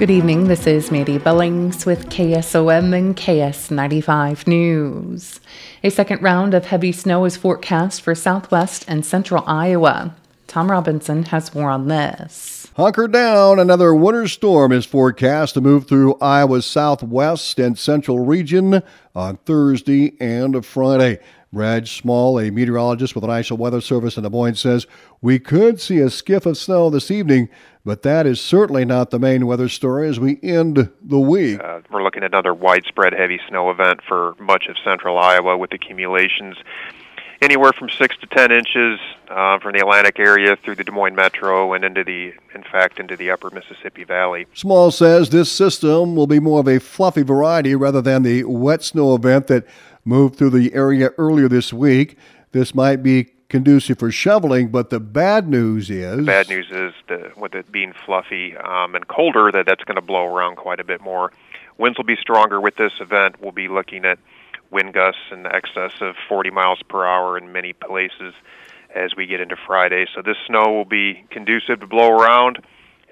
Good evening. This is Mandy Billings with KSOM and KS95 News. A second round of heavy snow is forecast for southwest and central Iowa. Tom Robinson has more on this. Hunker down. Another winter storm is forecast to move through Iowa's southwest and central region on Thursday and Friday. Brad Small, a meteorologist with the National Weather Service in Des Moines, says we could see a skiff of snow this evening, but that is certainly not the main weather story as we end the week. Uh, we're looking at another widespread heavy snow event for much of central Iowa with accumulations anywhere from six to ten inches uh, from the Atlantic area through the Des Moines metro and into the, in fact, into the upper Mississippi Valley. Small says this system will be more of a fluffy variety rather than the wet snow event that moved through the area earlier this week. This might be conducive for shoveling, but the bad news is the bad news is the, with it being fluffy um, and colder that that's going to blow around quite a bit more. Winds will be stronger with this event. We'll be looking at wind gusts in excess of 40 miles per hour in many places as we get into Friday. So this snow will be conducive to blow around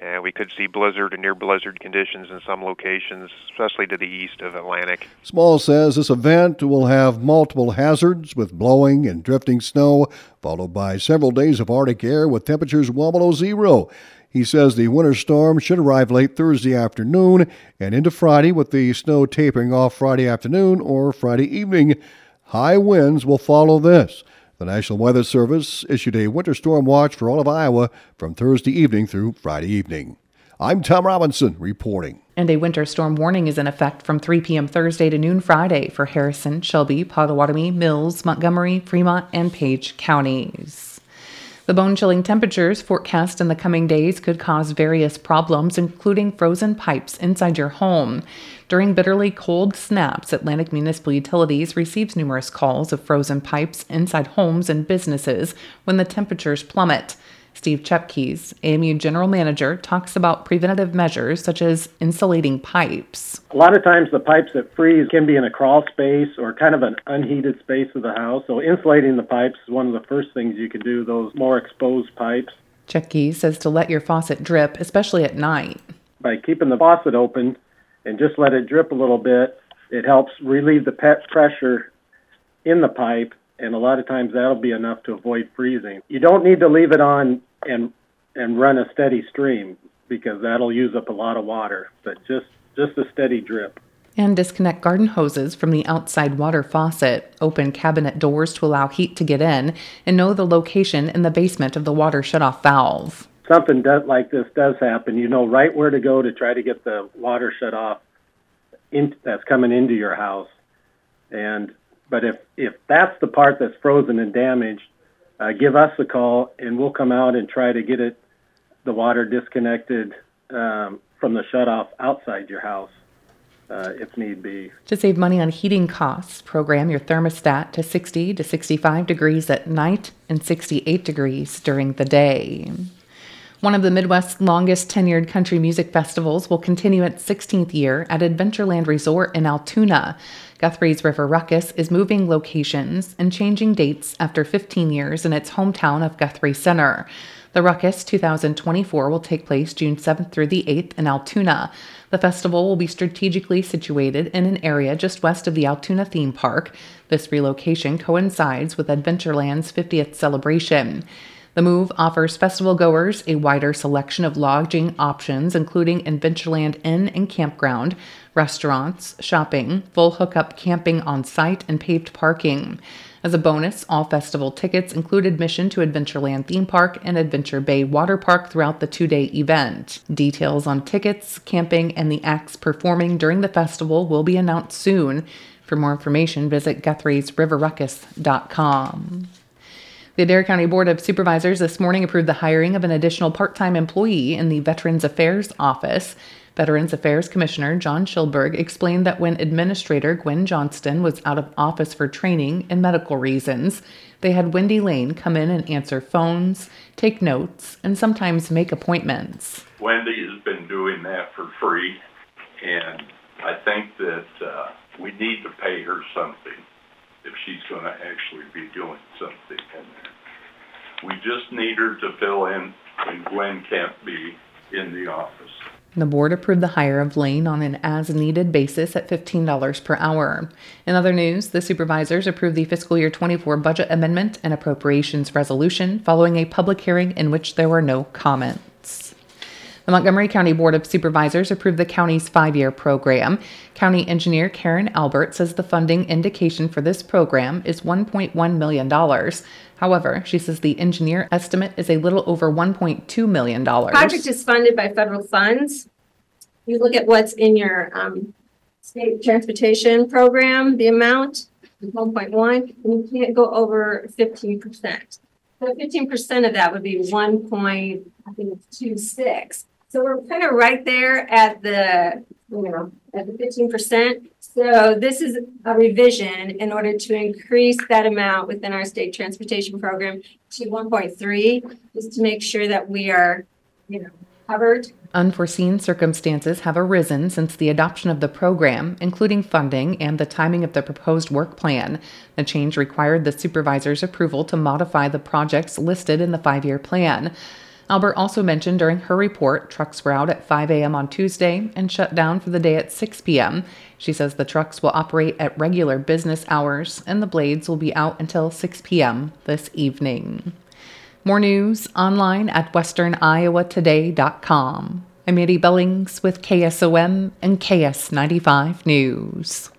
and we could see blizzard and near blizzard conditions in some locations, especially to the east of Atlantic. Small says this event will have multiple hazards with blowing and drifting snow, followed by several days of Arctic air with temperatures well below zero. He says the winter storm should arrive late Thursday afternoon and into Friday, with the snow tapering off Friday afternoon or Friday evening. High winds will follow this. The National Weather Service issued a winter storm watch for all of Iowa from Thursday evening through Friday evening. I'm Tom Robinson reporting. And a winter storm warning is in effect from 3 p.m. Thursday to noon Friday for Harrison, Shelby, Pottawattamie, Mills, Montgomery, Fremont, and Page counties. The bone chilling temperatures forecast in the coming days could cause various problems, including frozen pipes inside your home. During bitterly cold snaps, Atlantic Municipal Utilities receives numerous calls of frozen pipes inside homes and businesses when the temperatures plummet. Steve Tjepkes, AMU General Manager, talks about preventative measures such as insulating pipes. A lot of times the pipes that freeze can be in a crawl space or kind of an unheated space of the house. So insulating the pipes is one of the first things you can do, those more exposed pipes. Tjepkes says to let your faucet drip, especially at night. By keeping the faucet open, and just let it drip a little bit. It helps relieve the pet pressure in the pipe, and a lot of times that'll be enough to avoid freezing. You don't need to leave it on and and run a steady stream because that'll use up a lot of water, but just just a steady drip. And disconnect garden hoses from the outside water faucet. Open cabinet doors to allow heat to get in, and know the location in the basement of the water shutoff valve something does, like this does happen, you know right where to go to try to get the water shut off in, that's coming into your house. And but if if that's the part that's frozen and damaged, uh, give us a call and we'll come out and try to get it the water disconnected um, from the shutoff outside your house. Uh, if need be. To save money on heating costs, program your thermostat to 60 to 65 degrees at night and 68 degrees during the day. One of the Midwest's longest tenured country music festivals will continue its 16th year at Adventureland Resort in Altoona. Guthrie's River Ruckus is moving locations and changing dates after 15 years in its hometown of Guthrie Center. The Ruckus 2024 will take place June 7th through the 8th in Altoona. The festival will be strategically situated in an area just west of the Altoona theme park. This relocation coincides with Adventureland's 50th celebration. The move offers festival goers a wider selection of lodging options, including Adventureland Inn and Campground, restaurants, shopping, full hookup camping on site, and paved parking. As a bonus, all festival tickets include admission to Adventureland Theme Park and Adventure Bay Water Park throughout the two day event. Details on tickets, camping, and the acts performing during the festival will be announced soon. For more information, visit Guthrie'sRiverRuckus.com. The Adair County Board of Supervisors this morning approved the hiring of an additional part time employee in the Veterans Affairs Office. Veterans Affairs Commissioner John Schildberg explained that when Administrator Gwen Johnston was out of office for training and medical reasons, they had Wendy Lane come in and answer phones, take notes, and sometimes make appointments. Wendy has been doing that for free, and I think that uh, we need to pay her something if she's going to actually be doing something in there. We just need her to fill in when Gwen can't be in the office. The board approved the hire of Lane on an as needed basis at $15 per hour. In other news, the supervisors approved the fiscal year 24 budget amendment and appropriations resolution following a public hearing in which there were no comments. The Montgomery County Board of Supervisors approved the county's five year program. County engineer Karen Albert says the funding indication for this program is $1.1 million. However, she says the engineer estimate is a little over $1.2 million. The project is funded by federal funds. You look at what's in your um, state transportation program, the amount, 1.1, and you can't go over 15%. So 15% of that would be 1.26. So we're kind of right there at the, you know, at the fifteen percent. So this is a revision in order to increase that amount within our state transportation program to one point three, just to make sure that we are, you know, covered Unforeseen circumstances have arisen since the adoption of the program, including funding and the timing of the proposed work plan. The change required the supervisor's approval to modify the projects listed in the five year plan. Albert also mentioned during her report trucks were out at 5 a.m. on Tuesday and shut down for the day at 6 p.m. She says the trucks will operate at regular business hours and the blades will be out until 6 p.m. this evening. More news online at westerniowatoday.com. I'm Mandy Billings with KSOM and KS95 News.